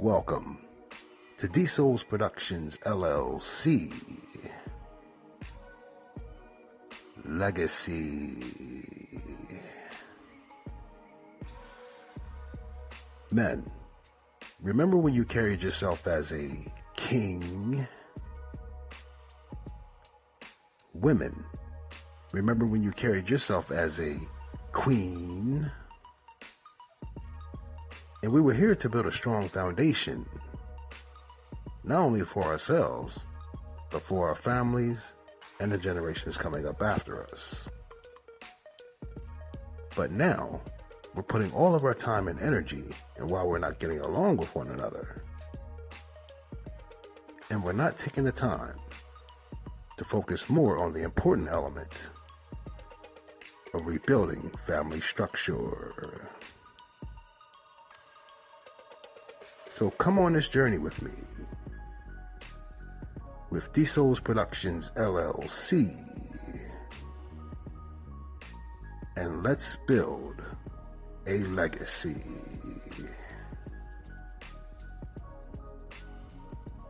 Welcome to D Souls Productions LLC Legacy. Men, remember when you carried yourself as a king? Women, remember when you carried yourself as a queen? And we were here to build a strong foundation, not only for ourselves, but for our families and the generations coming up after us. But now, we're putting all of our time and energy and while we're not getting along with one another. And we're not taking the time to focus more on the important element of rebuilding family structure. So come on this journey with me. With D Souls Productions LLC. And let's build a legacy.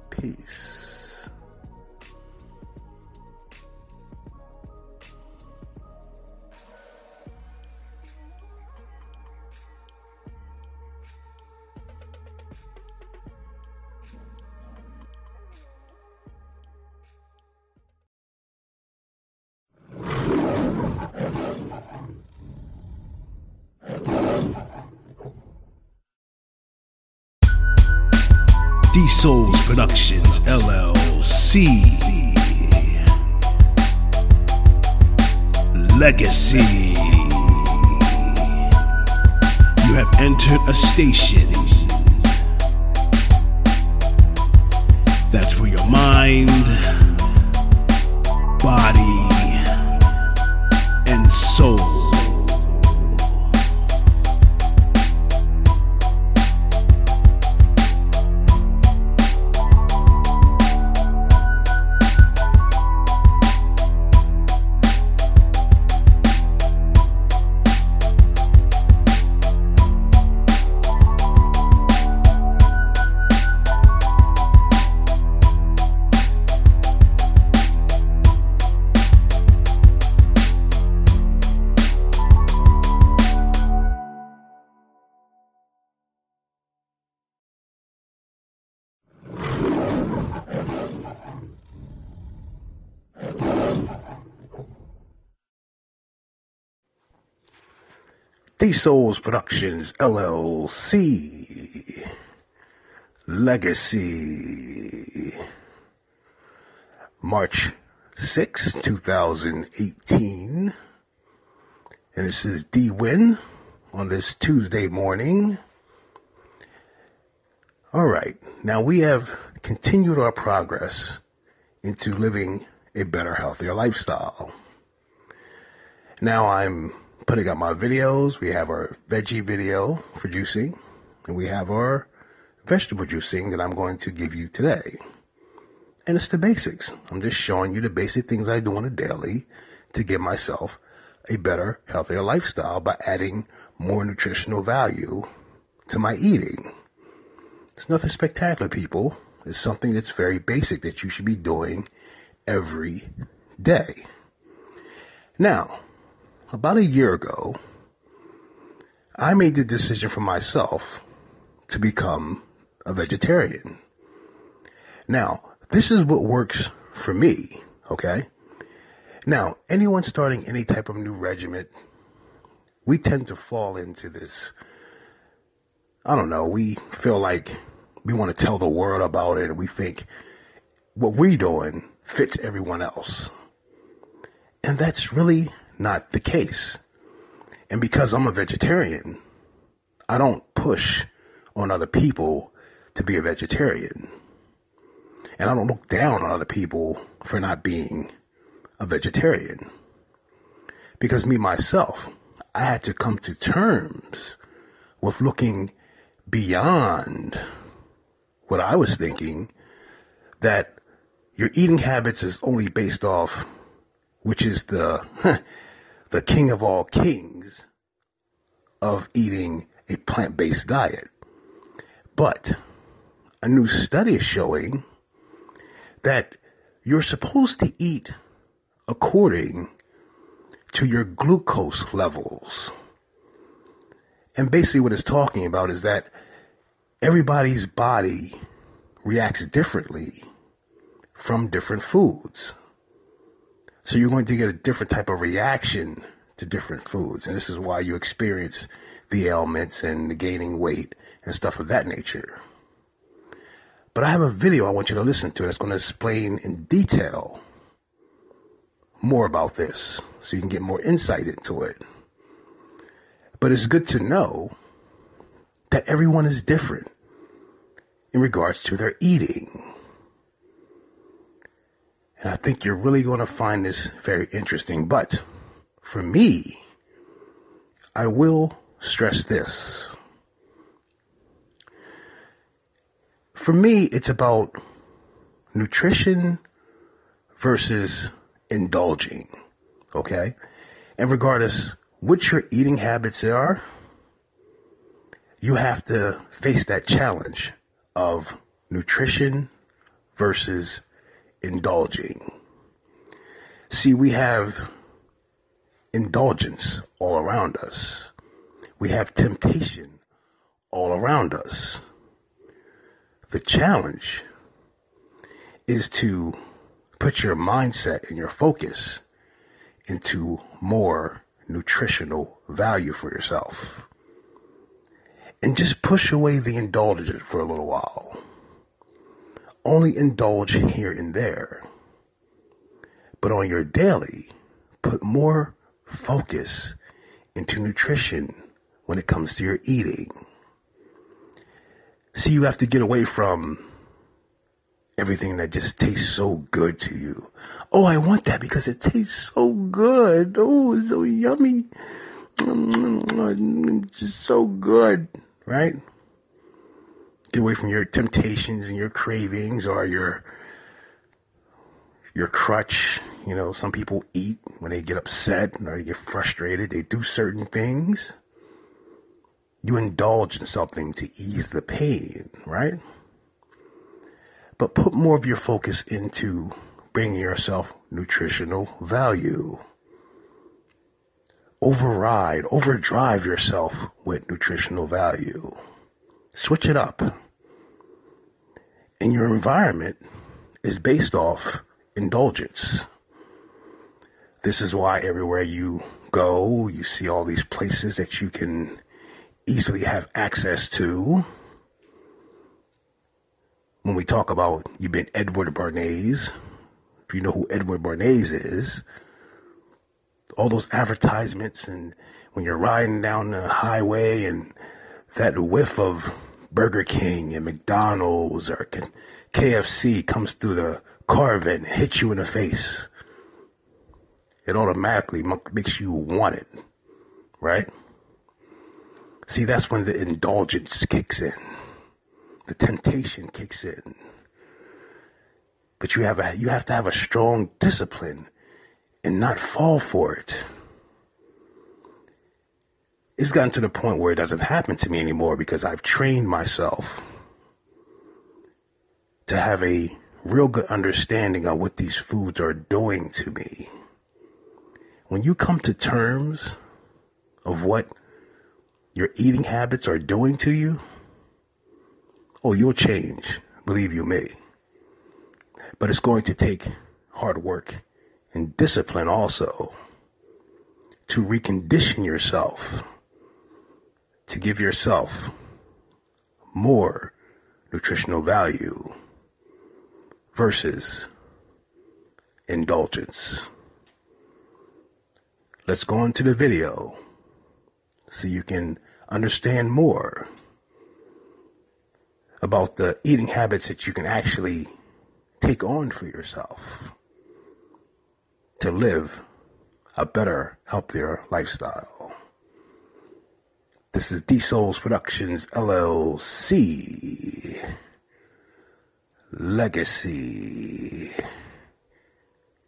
Peace. Legacy. You have entered a station. That's for your mind, D Souls Productions LLC Legacy March 6, 2018. And this is D Win on this Tuesday morning. All right, now we have continued our progress into living a better, healthier lifestyle. Now I'm putting up my videos. We have our veggie video for juicing, and we have our vegetable juicing that I'm going to give you today. And it's the basics. I'm just showing you the basic things I do on a daily to give myself a better, healthier lifestyle by adding more nutritional value to my eating. It's nothing spectacular, people. It's something that's very basic that you should be doing every day. Now, about a year ago, I made the decision for myself to become a vegetarian. Now, this is what works for me, okay? Now, anyone starting any type of new regiment, we tend to fall into this. I don't know, we feel like we want to tell the world about it and we think what we're doing fits everyone else. And that's really not the case. And because I'm a vegetarian, I don't push on other people to be a vegetarian. And I don't look down on other people for not being a vegetarian. Because me, myself, I had to come to terms with looking beyond what I was thinking that your eating habits is only based off which is the the king of all kings of eating a plant-based diet. But a new study is showing that you're supposed to eat according to your glucose levels. And basically, what it's talking about is that everybody's body reacts differently from different foods. So you're going to get a different type of reaction to different foods. And this is why you experience the ailments and the gaining weight and stuff of that nature. But I have a video I want you to listen to that's going to explain in detail more about this so you can get more insight into it. But it's good to know that everyone is different in regards to their eating. And I think you're really going to find this very interesting. But for me, I will stress this. For me, it's about nutrition versus indulging. Okay? And regardless what your eating habits are, you have to face that challenge of nutrition versus indulging. See, we have indulgence all around us. We have temptation all around us. The challenge is to put your mindset and your focus into more nutritional value for yourself. And just push away the indulgence for a little while. Only indulge here and there. But on your daily, put more focus into nutrition when it comes to your eating. See, you have to get away from everything that just tastes so good to you. Oh, I want that because it tastes so good. Oh, it's so yummy. Mm, mm, mm, it's just so good, right? Away from your temptations and your cravings or your your crutch. You know, some people eat when they get upset or they get frustrated. They do certain things. You indulge in something to ease the pain, right? But put more of your focus into bringing yourself nutritional value. Override, overdrive yourself with nutritional value. Switch it up. And your environment is based off indulgence. This is why everywhere you go, you see all these places that you can easily have access to. When we talk about you've been Edward Bernays, if you know who Edward Bernays is, all those advertisements and when you're riding down the highway and that whiff of Burger King and McDonald's or KFC comes through the car and hits you in the face, it automatically makes you want it, right? See, that's when the indulgence kicks in, the temptation kicks in. But you have a, you have to have a strong discipline and not fall for it. It's gotten to the point where it doesn't happen to me anymore because I've trained myself to have a real good understanding of what these foods are doing to me. When you come to terms of what your eating habits are doing to you, oh, you'll change, believe you me. But it's going to take hard work and discipline also to recondition yourself, to give yourself more nutritional value versus indulgence. Let's go into the video so you can understand more about the eating habits that you can actually take on for yourself to live a better, healthier lifestyle. This is D Souls Productions LLC. Legacy.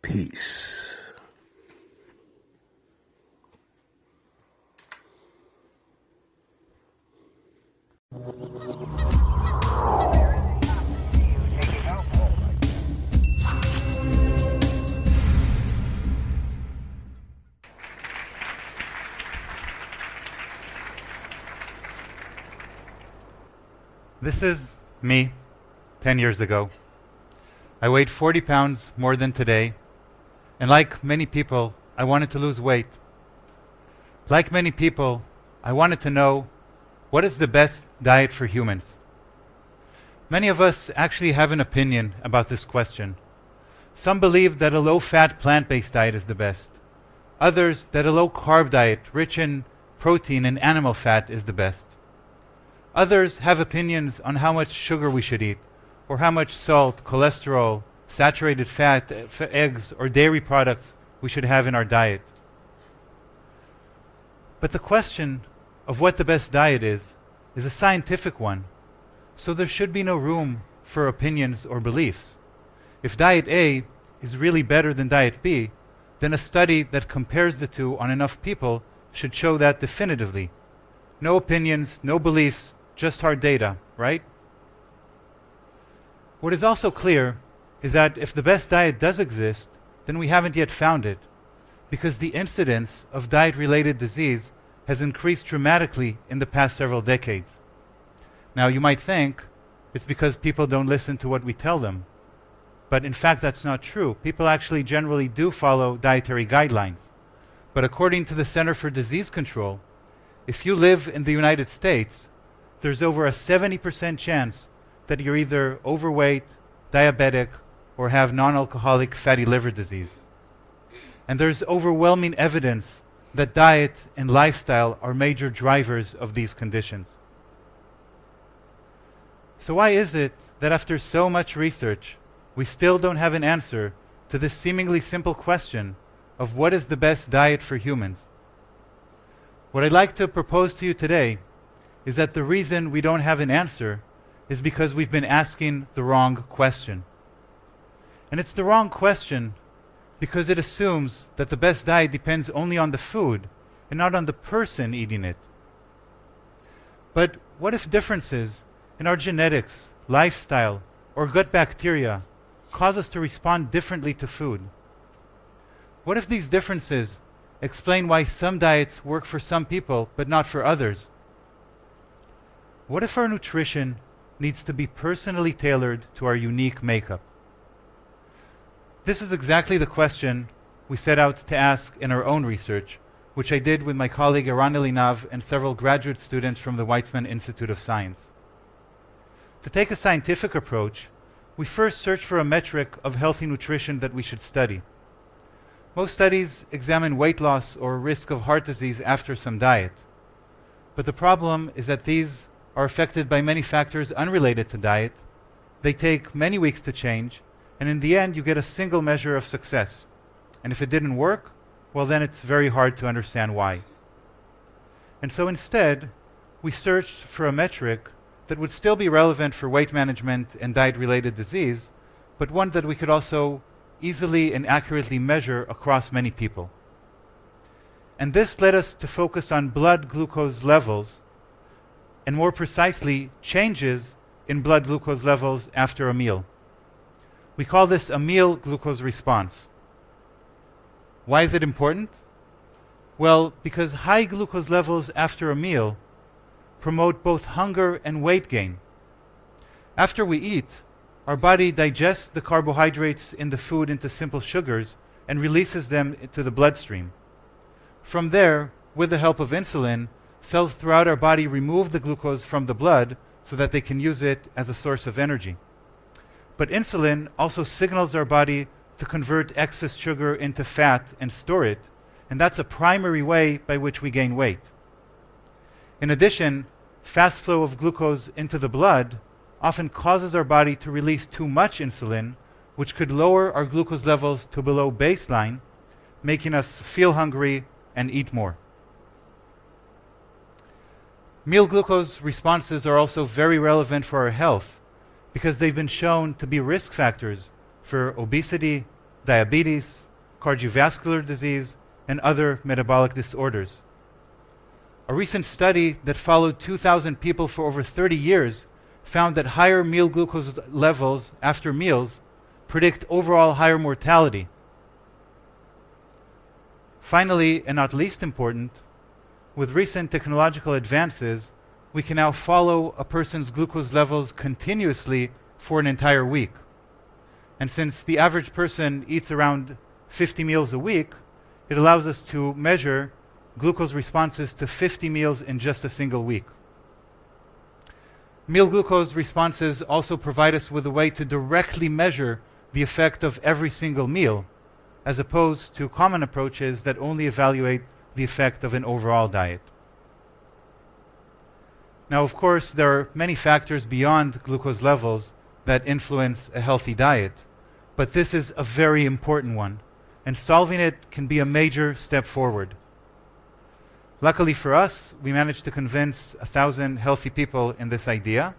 Peace. This is me 10 years ago. I weighed 40 pounds more than today, and like many people, I wanted to lose weight. Like many people, I wanted to know what is the best diet for humans. Many of us actually have an opinion about this question. Some believe that a low fat plant based diet is the best. Others that a low carb diet rich in protein and animal fat is the best. Others have opinions on how much sugar we should eat, or how much salt, cholesterol, saturated fat, eh, eggs, or dairy products we should have in our diet. But the question of what the best diet is is a scientific one, so there should be no room for opinions or beliefs. If diet A is really better than diet B, then a study that compares the two on enough people should show that definitively. No opinions, no beliefs, just hard data, right? What is also clear is that if the best diet does exist, then we haven't yet found it, because the incidence of diet related disease has increased dramatically in the past several decades. Now, you might think it's because people don't listen to what we tell them. But in fact, that's not true. People actually generally do follow dietary guidelines. But according to the Center for Disease Control, if you live in the United States, there's over a 70% chance that you're either overweight, diabetic, or have non alcoholic fatty liver disease. And there's overwhelming evidence that diet and lifestyle are major drivers of these conditions. So, why is it that after so much research, we still don't have an answer to this seemingly simple question of what is the best diet for humans? What I'd like to propose to you today is that the reason we don't have an answer is because we've been asking the wrong question. And it's the wrong question because it assumes that the best diet depends only on the food and not on the person eating it. But what if differences in our genetics, lifestyle, or gut bacteria cause us to respond differently to food? What if these differences explain why some diets work for some people but not for others? What if our nutrition needs to be personally tailored to our unique makeup? This is exactly the question we set out to ask in our own research, which I did with my colleague Eran Elinav and several graduate students from the Weizmann Institute of Science. To take a scientific approach, we first search for a metric of healthy nutrition that we should study. Most studies examine weight loss or risk of heart disease after some diet. But the problem is that these are affected by many factors unrelated to diet. They take many weeks to change, and in the end, you get a single measure of success. And if it didn't work, well, then it's very hard to understand why. And so instead, we searched for a metric that would still be relevant for weight management and diet related disease, but one that we could also easily and accurately measure across many people. And this led us to focus on blood glucose levels, and more precisely, changes in blood glucose levels after a meal. We call this a meal glucose response. Why is it important? Well, because high glucose levels after a meal promote both hunger and weight gain. After we eat, our body digests the carbohydrates in the food into simple sugars and releases them to the bloodstream. From there, with the help of insulin, cells throughout our body remove the glucose from the blood so that they can use it as a source of energy. But insulin also signals our body to convert excess sugar into fat and store it, and that's a primary way by which we gain weight. In addition, fast flow of glucose into the blood often causes our body to release too much insulin, which could lower our glucose levels to below baseline, making us feel hungry and eat more. Meal glucose responses are also very relevant for our health because they've been shown to be risk factors for obesity, diabetes, cardiovascular disease, and other metabolic disorders. A recent study that followed 2,000 people for over 30 years found that higher meal glucose levels after meals predict overall higher mortality. Finally, and not least important, with recent technological advances, we can now follow a person's glucose levels continuously for an entire week. And since the average person eats around 50 meals a week, it allows us to measure glucose responses to 50 meals in just a single week. Meal glucose responses also provide us with a way to directly measure the effect of every single meal, as opposed to common approaches that only evaluate the effect of an overall diet. Now, of course, there are many factors beyond glucose levels that influence a healthy diet, but this is a very important one, and solving it can be a major step forward. Luckily for us, we managed to convince a thousand healthy people in this idea,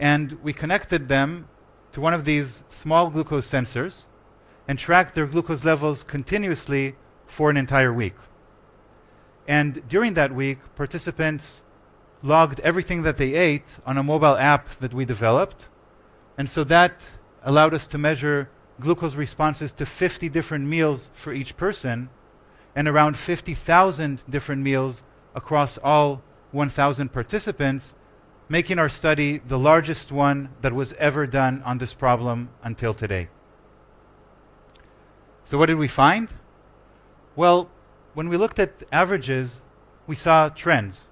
and we connected them to one of these small glucose sensors and tracked their glucose levels continuously for an entire week. And during that week, participants logged everything that they ate on a mobile app that we developed. And so that allowed us to measure glucose responses to 50 different meals for each person and around 50,000 different meals across all 1,000 participants, making our study the largest one that was ever done on this problem until today. So, what did we find? Well, when we looked at averages, we saw trends.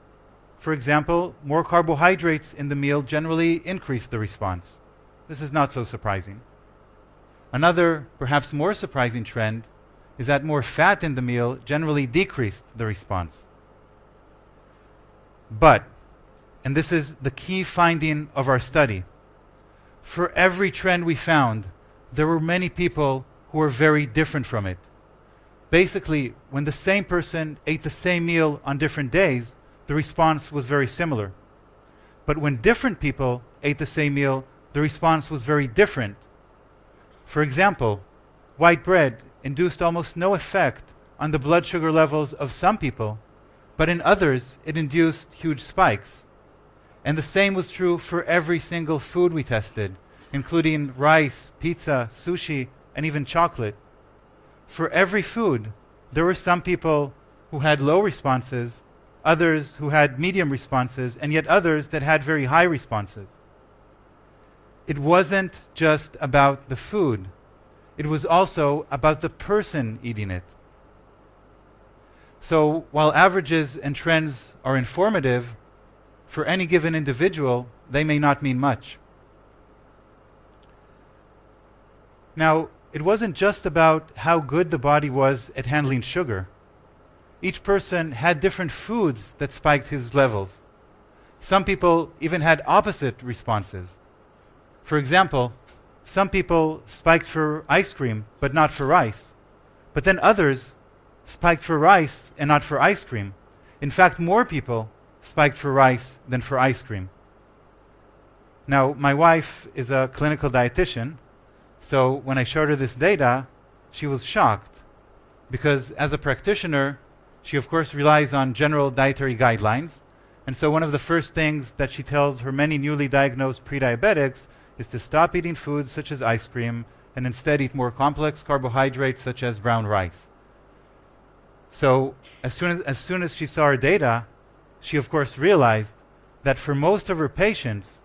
For example, more carbohydrates in the meal generally increase the response. This is not so surprising. Another, perhaps more surprising trend is that more fat in the meal generally decreased the response. But, and this is the key finding of our study, for every trend we found, there were many people who were very different from it. Basically, when the same person ate the same meal on different days, the response was very similar. But when different people ate the same meal, the response was very different. For example, white bread induced almost no effect on the blood sugar levels of some people, but in others it induced huge spikes. And the same was true for every single food we tested, including rice, pizza, sushi, and even chocolate. For every food, there were some people who had low responses, others who had medium responses, and yet others that had very high responses. It wasn't just about the food it was also about the person eating it. So while averages and trends are informative, for any given individual, they may not mean much. Now, it wasn't just about how good the body was at handling sugar. Each person had different foods that spiked his levels. Some people even had opposite responses. For example, some people spiked for ice cream, but not for rice. But then others spiked for rice and not for ice cream. In fact, more people spiked for rice than for ice cream. Now, my wife is a clinical dietitian, so when I showed her this data, she was shocked because as a practitioner, she of course relies on general dietary guidelines. And so one of the first things that she tells her many newly diagnosed prediabetics is to stop eating foods such as ice cream and instead eat more complex carbohydrates such as brown rice. So, as soon as, as soon as she saw our data, she of course realized that for most of her patients,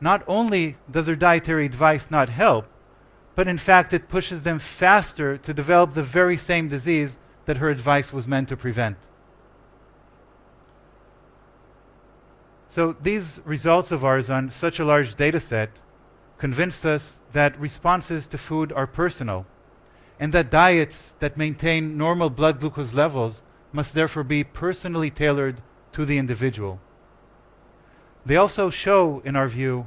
not only does her dietary advice not help, but in fact it pushes them faster to develop the very same disease that her advice was meant to prevent. So these results of ours on such a large data set convinced us that responses to food are personal and that diets that maintain normal blood glucose levels must therefore be personally tailored to the individual. They also show, in our view,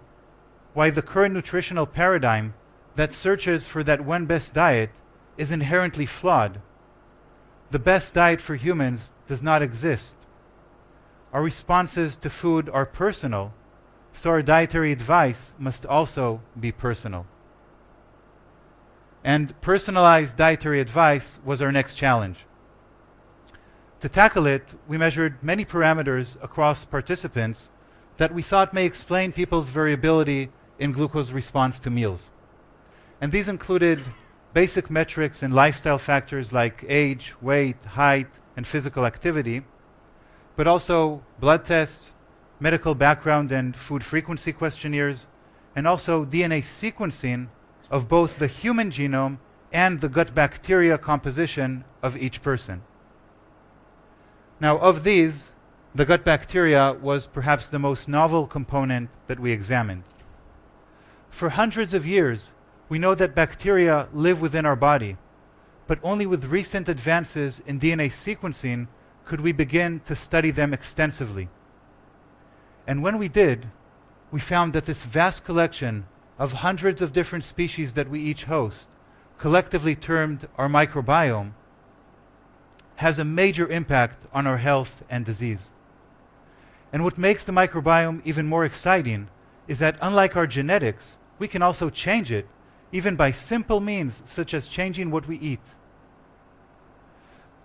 why the current nutritional paradigm that searches for that one best diet is inherently flawed. The best diet for humans does not exist. Our responses to food are personal so our dietary advice must also be personal. And personalized dietary advice was our next challenge. To tackle it, we measured many parameters across participants that we thought may explain people's variability in glucose response to meals. And these included basic metrics and lifestyle factors like age, weight, height, and physical activity, but also blood tests, medical background and food frequency questionnaires, and also DNA sequencing of both the human genome and the gut bacteria composition of each person. Now, of these, the gut bacteria was perhaps the most novel component that we examined. For hundreds of years, we know that bacteria live within our body, but only with recent advances in DNA sequencing could we begin to study them extensively. And when we did, we found that this vast collection of hundreds of different species that we each host, collectively termed our microbiome, has a major impact on our health and disease. And what makes the microbiome even more exciting is that unlike our genetics, we can also change it, even by simple means such as changing what we eat.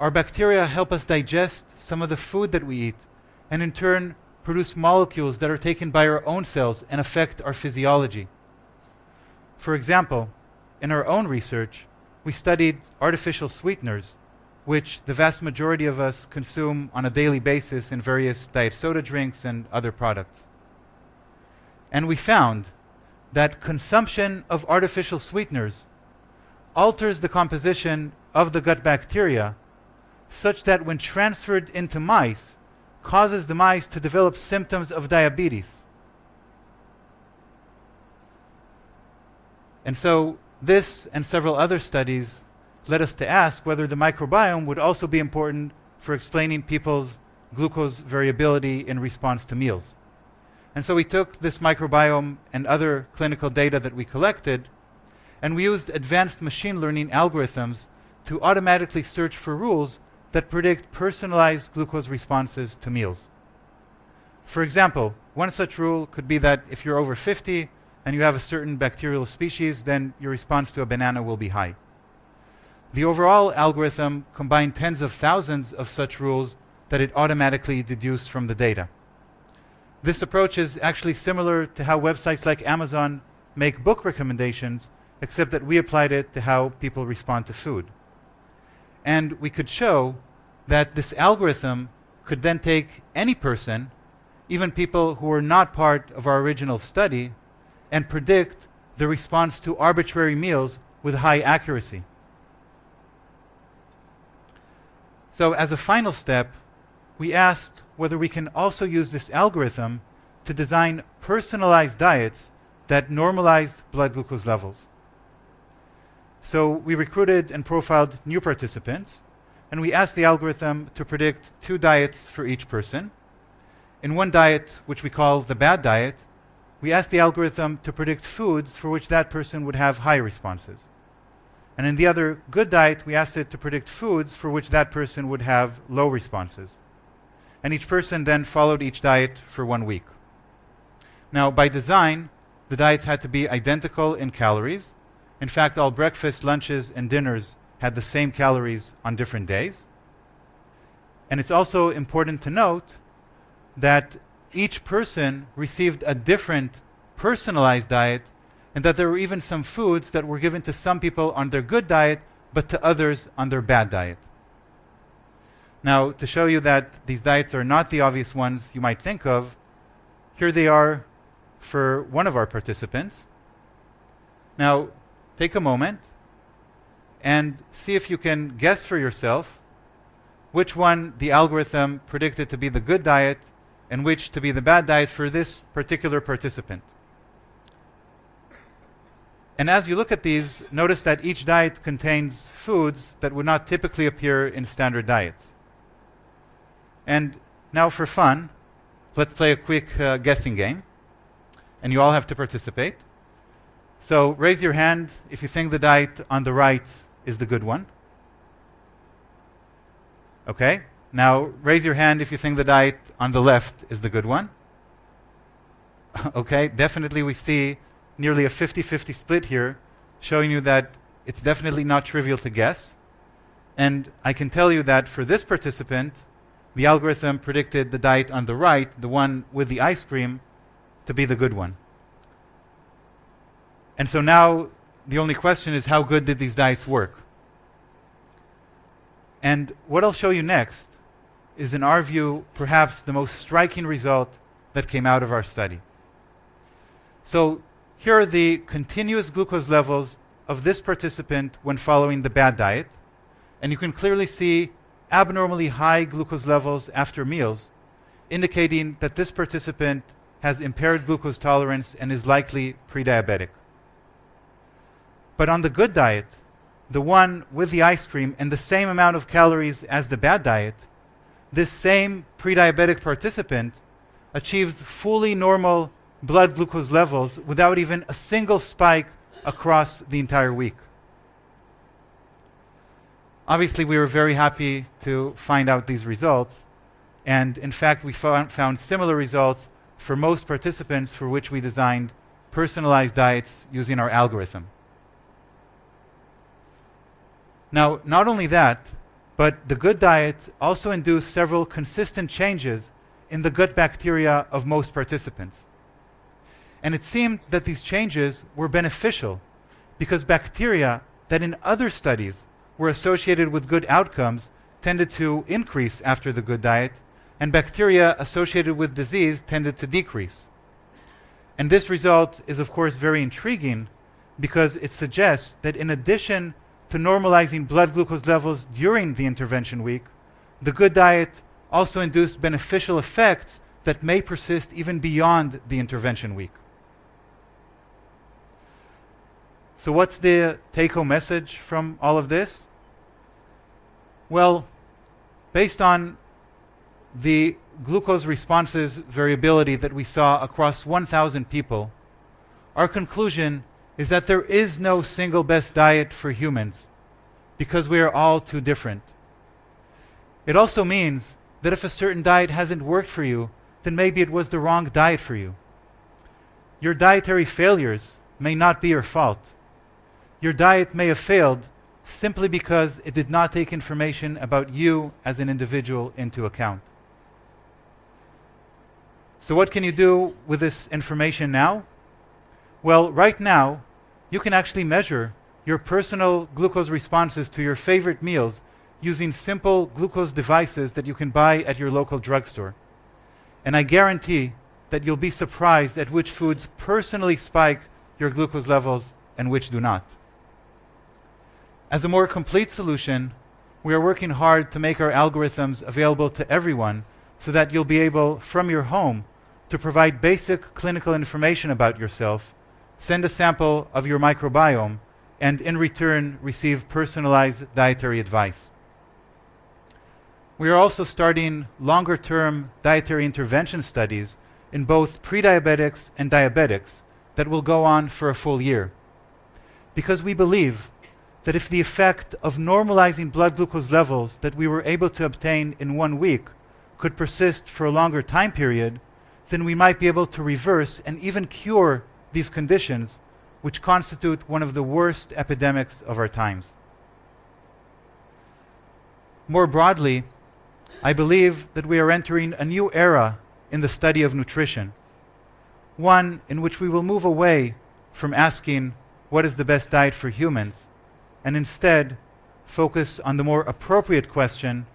Our bacteria help us digest some of the food that we eat, and in turn produce molecules that are taken by our own cells and affect our physiology. For example, in our own research, we studied artificial sweeteners, which the vast majority of us consume on a daily basis in various diet soda drinks and other products. And we found that consumption of artificial sweeteners alters the composition of the gut bacteria such that when transferred into mice, causes the mice to develop symptoms of diabetes. And so this and several other studies led us to ask whether the microbiome would also be important for explaining people's glucose variability in response to meals. And so we took this microbiome and other clinical data that we collected, and we used advanced machine learning algorithms to automatically search for rules that predict personalized glucose responses to meals. For example, one such rule could be that if you're over 50 and you have a certain bacterial species, then your response to a banana will be high. The overall algorithm combined tens of thousands of such rules that it automatically deduced from the data. This approach is actually similar to how websites like Amazon make book recommendations, except that we applied it to how people respond to food. And we could show that this algorithm could then take any person, even people who were not part of our original study, and predict the response to arbitrary meals with high accuracy. So, as a final step, we asked whether we can also use this algorithm to design personalized diets that normalize blood glucose levels. So we recruited and profiled new participants, and we asked the algorithm to predict two diets for each person. In one diet, which we call the bad diet, we asked the algorithm to predict foods for which that person would have high responses. And in the other good diet, we asked it to predict foods for which that person would have low responses. And each person then followed each diet for one week. Now, by design, the diets had to be identical in calories, in fact, all breakfast, lunches, and dinners had the same calories on different days. And it's also important to note that each person received a different personalized diet, and that there were even some foods that were given to some people on their good diet, but to others on their bad diet. Now, to show you that these diets are not the obvious ones you might think of, here they are for one of our participants. Now, take a moment and see if you can guess for yourself which one the algorithm predicted to be the good diet and which to be the bad diet for this particular participant. And as you look at these, notice that each diet contains foods that would not typically appear in standard diets. And now, for fun, let's play a quick uh, guessing game. And you all have to participate. So raise your hand if you think the diet on the right is the good one. Okay? Now raise your hand if you think the diet on the left is the good one. okay? Definitely we see nearly a 50 50 split here, showing you that it's definitely not trivial to guess. And I can tell you that for this participant, the algorithm predicted the diet on the right, the one with the ice cream, to be the good one. And so now the only question is how good did these diets work? And what I'll show you next is, in our view, perhaps the most striking result that came out of our study. So here are the continuous glucose levels of this participant when following the bad diet. And you can clearly see abnormally high glucose levels after meals, indicating that this participant has impaired glucose tolerance and is likely pre-diabetic. But on the good diet, the one with the ice cream and the same amount of calories as the bad diet, this same pre-diabetic participant achieves fully normal blood glucose levels without even a single spike across the entire week. Obviously, we were very happy to find out these results. And in fact, we found, found similar results for most participants for which we designed personalized diets using our algorithm. Now, not only that, but the good diet also induced several consistent changes in the gut bacteria of most participants. And it seemed that these changes were beneficial because bacteria that in other studies were associated with good outcomes tended to increase after the good diet, and bacteria associated with disease tended to decrease. And this result is, of course, very intriguing because it suggests that in addition to normalizing blood glucose levels during the intervention week, the good diet also induced beneficial effects that may persist even beyond the intervention week. So, what's the take home message from all of this? Well, based on the glucose responses variability that we saw across 1,000 people, our conclusion is that there is no single best diet for humans because we are all too different. It also means that if a certain diet hasn't worked for you, then maybe it was the wrong diet for you. Your dietary failures may not be your fault your diet may have failed simply because it did not take information about you as an individual into account. So, what can you do with this information now? Well, right now, you can actually measure your personal glucose responses to your favorite meals using simple glucose devices that you can buy at your local drugstore. And I guarantee that you'll be surprised at which foods personally spike your glucose levels and which do not. As a more complete solution, we are working hard to make our algorithms available to everyone so that you'll be able, from your home, to provide basic clinical information about yourself, send a sample of your microbiome, and in return receive personalized dietary advice. We are also starting longer term dietary intervention studies in both prediabetics and diabetics that will go on for a full year. Because we believe that if the effect of normalizing blood glucose levels that we were able to obtain in one week could persist for a longer time period, then we might be able to reverse and even cure these conditions, which constitute one of the worst epidemics of our times. More broadly, I believe that we are entering a new era in the study of nutrition, one in which we will move away from asking what is the best diet for humans and instead focus on the more appropriate question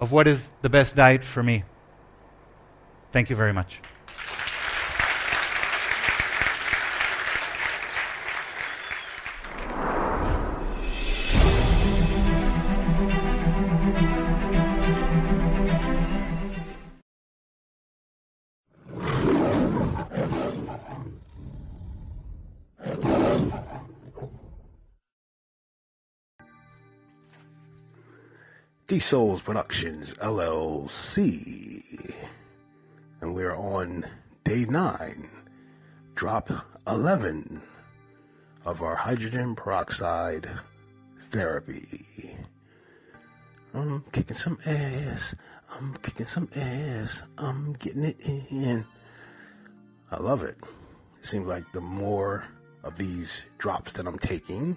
of what is the best diet for me. Thank you very much. D Souls Productions LLC. And we're on day nine, drop 11 of our hydrogen peroxide therapy. I'm kicking some ass. I'm kicking some ass. I'm getting it in. I love it. It seems like the more of these drops that I'm taking,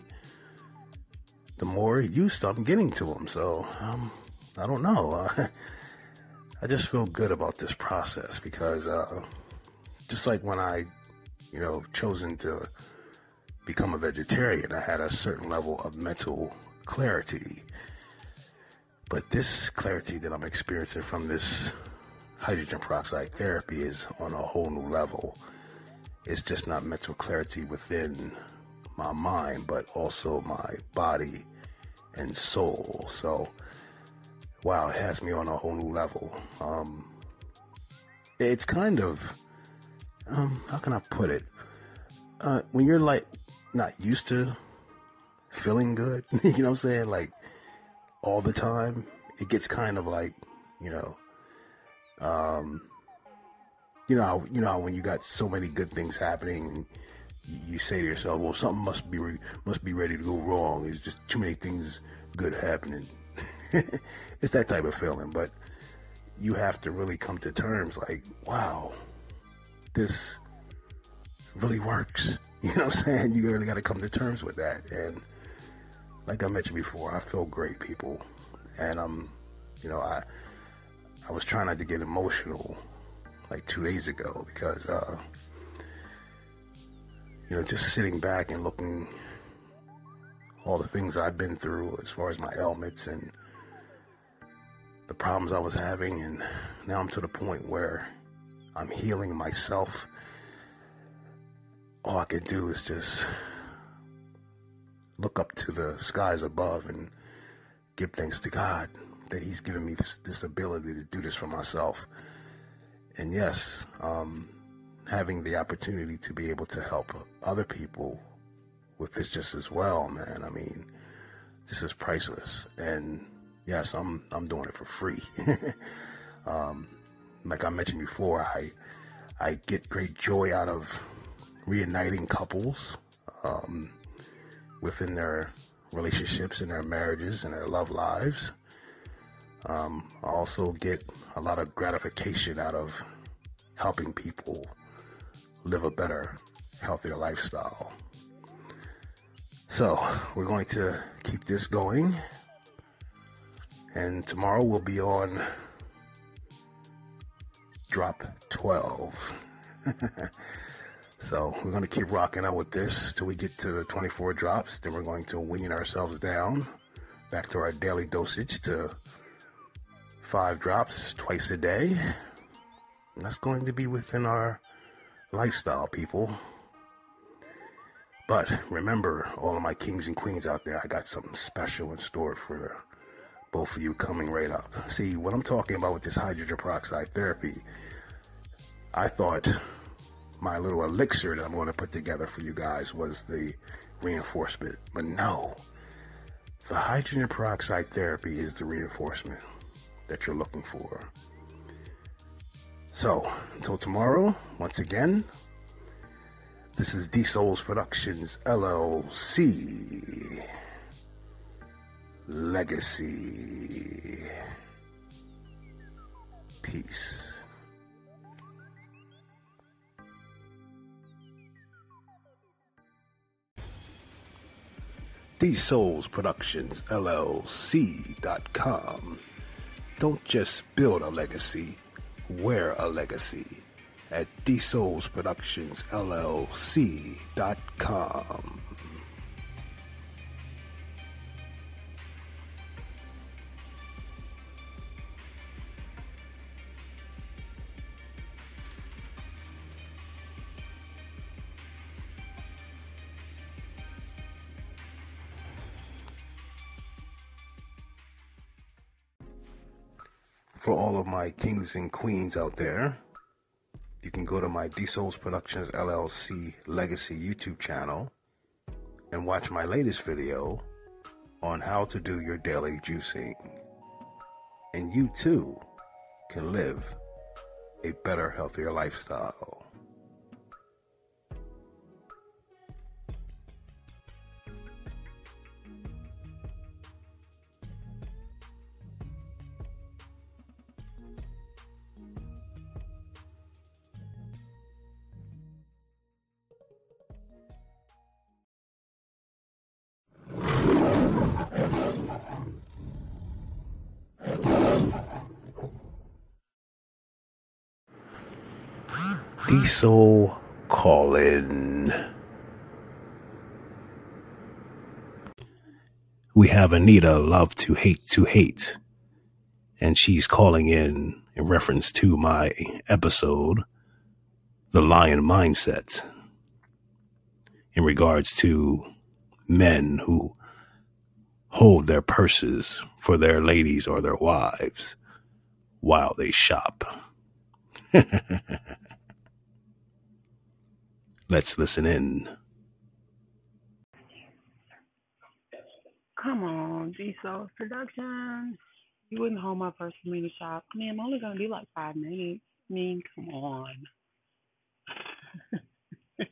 the more used I'm getting to them. So um, I don't know. I just feel good about this process because uh, just like when I, you know, chosen to become a vegetarian, I had a certain level of mental clarity. But this clarity that I'm experiencing from this hydrogen peroxide therapy is on a whole new level. It's just not mental clarity within my mind, but also my body and soul. So, wow, it has me on a whole new level. Um, it's kind of, um, how can I put it? Uh, when you're like not used to feeling good, you know what I'm saying? Like all the time, it gets kind of like, you know, um, you know, you know how when you got so many good things happening, and you, say to yourself, "Well, something must be re- must be ready to go wrong." It's just too many things good happening. it's that type of feeling, but you have to really come to terms, like, "Wow, this really works." You know what I'm saying? You really got to come to terms with that, and like I mentioned before, I feel great, people, and um, you know, I I was trying not to get emotional like two days ago because uh, you know, just sitting back and looking all the things I've been through as far as my ailments and the problems I was having, and now I'm to the point where I'm healing myself. All I can do is just look up to the skies above and give thanks to God that He's given me this, this ability to do this for myself. And yes, um, having the opportunity to be able to help other people with this just as well, man. I mean, this is priceless. And yes, I'm I'm doing it for free. um, like I mentioned before, I I get great joy out of reuniting couples um, within their relationships and their marriages and their love lives. Um, I also get a lot of gratification out of helping people live a better, healthier lifestyle. So, we're going to keep this going. And tomorrow we'll be on drop 12. so, we're going to keep rocking out with this till we get to the 24 drops. Then we're going to wean ourselves down back to our daily dosage to five drops twice a day. And that's going to be within our lifestyle, people. But remember, all of my kings and queens out there, I got something special in store for both of you coming right up. See, what I'm talking about with this hydrogen peroxide therapy, I thought my little elixir that I'm going to put together for you guys was the reinforcement. But no, the hydrogen peroxide therapy is the reinforcement that you're looking for. So, until tomorrow, once again, this is D Souls Productions LLC Legacy. Peace. D Souls Productions LLC.com. Don't just build a legacy wear a legacy at DSoulsProductionsLLC.com. for all my kings and queens out there, you can go to my D Souls Productions LLC Legacy YouTube channel and watch my latest video on how to do your daily juicing. And you too can live a better, healthier lifestyle. Diesel calling. We have Anita love to hate to hate, and she's calling in in reference to my episode, The Lion Mindset, in regards to men who hold their purses for their ladies or their wives while they shop. Let's listen in. Come on, G Soul Productions. You wouldn't hold my me to shop. Man, I'm only gonna be like five minutes. I mean, come on.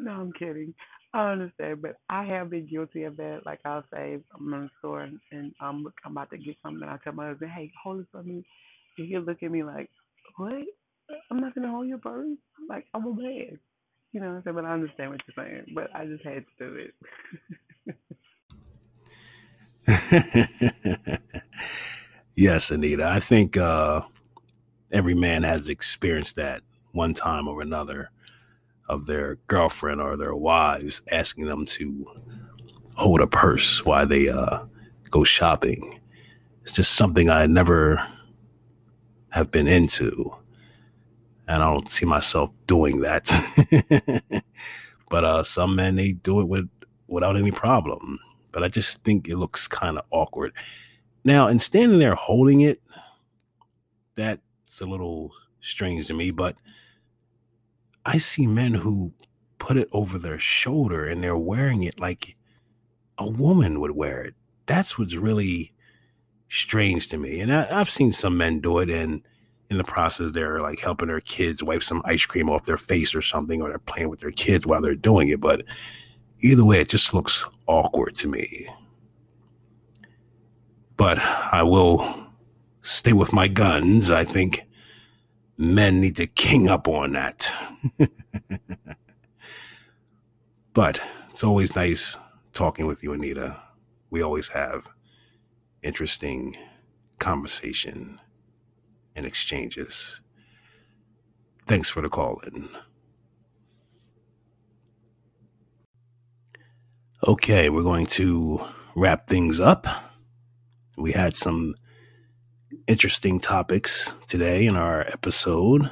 no, I'm kidding. I understand, but I have been guilty of that. Like I'll say I'm in the store and, and I'm I'm about to get something. I tell my husband, "Hey, hold it for me." And he'll look at me like, "What? I'm not gonna hold your purse. I'm like I'm a man." You know what I'm saying? But I understand what you're saying. But I just had to do it. yes, Anita. I think uh, every man has experienced that one time or another of their girlfriend or their wives asking them to hold a purse while they uh, go shopping. It's just something I never have been into. And I don't see myself doing that. but uh, some men they do it with without any problem. But I just think it looks kind of awkward. Now, in standing there holding it, that's a little strange to me, but I see men who put it over their shoulder and they're wearing it like a woman would wear it. That's what's really strange to me. And I, have seen some men do it, and in the process, they're like helping their kids wipe some ice cream off their face or something, or they're playing with their kids while they're doing it. But either way, it just looks awkward to me. But I will stay with my guns. I think men need to king up on that. but it's always nice talking with you, Anita. We always have interesting conversation and exchanges. Thanks for the call in. Okay, we're going to wrap things up. We had some interesting topics today in our episode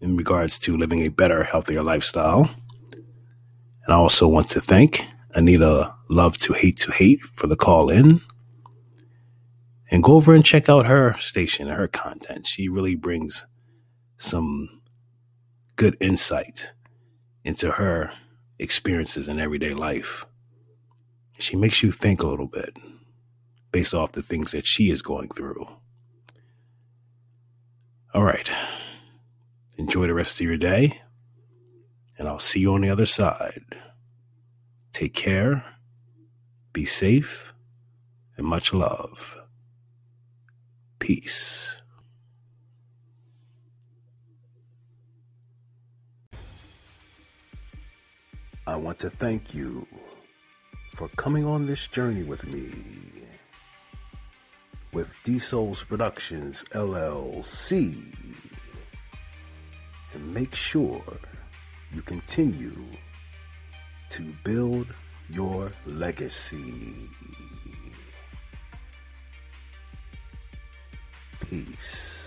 in regards to living a better, healthier lifestyle. And I also want to thank Anita Love to Hate to Hate for the call in. And go over and check out her station and her content. She really brings some good insight into her experiences in everyday life. She makes you think a little bit based off the things that she is going through. All right. Enjoy the rest of your day, and I'll see you on the other side. Take care, be safe, and much love. Peace. I want to thank you for coming on this journey with me with D Souls Productions LLC. And make sure you continue to build your legacy. Peace.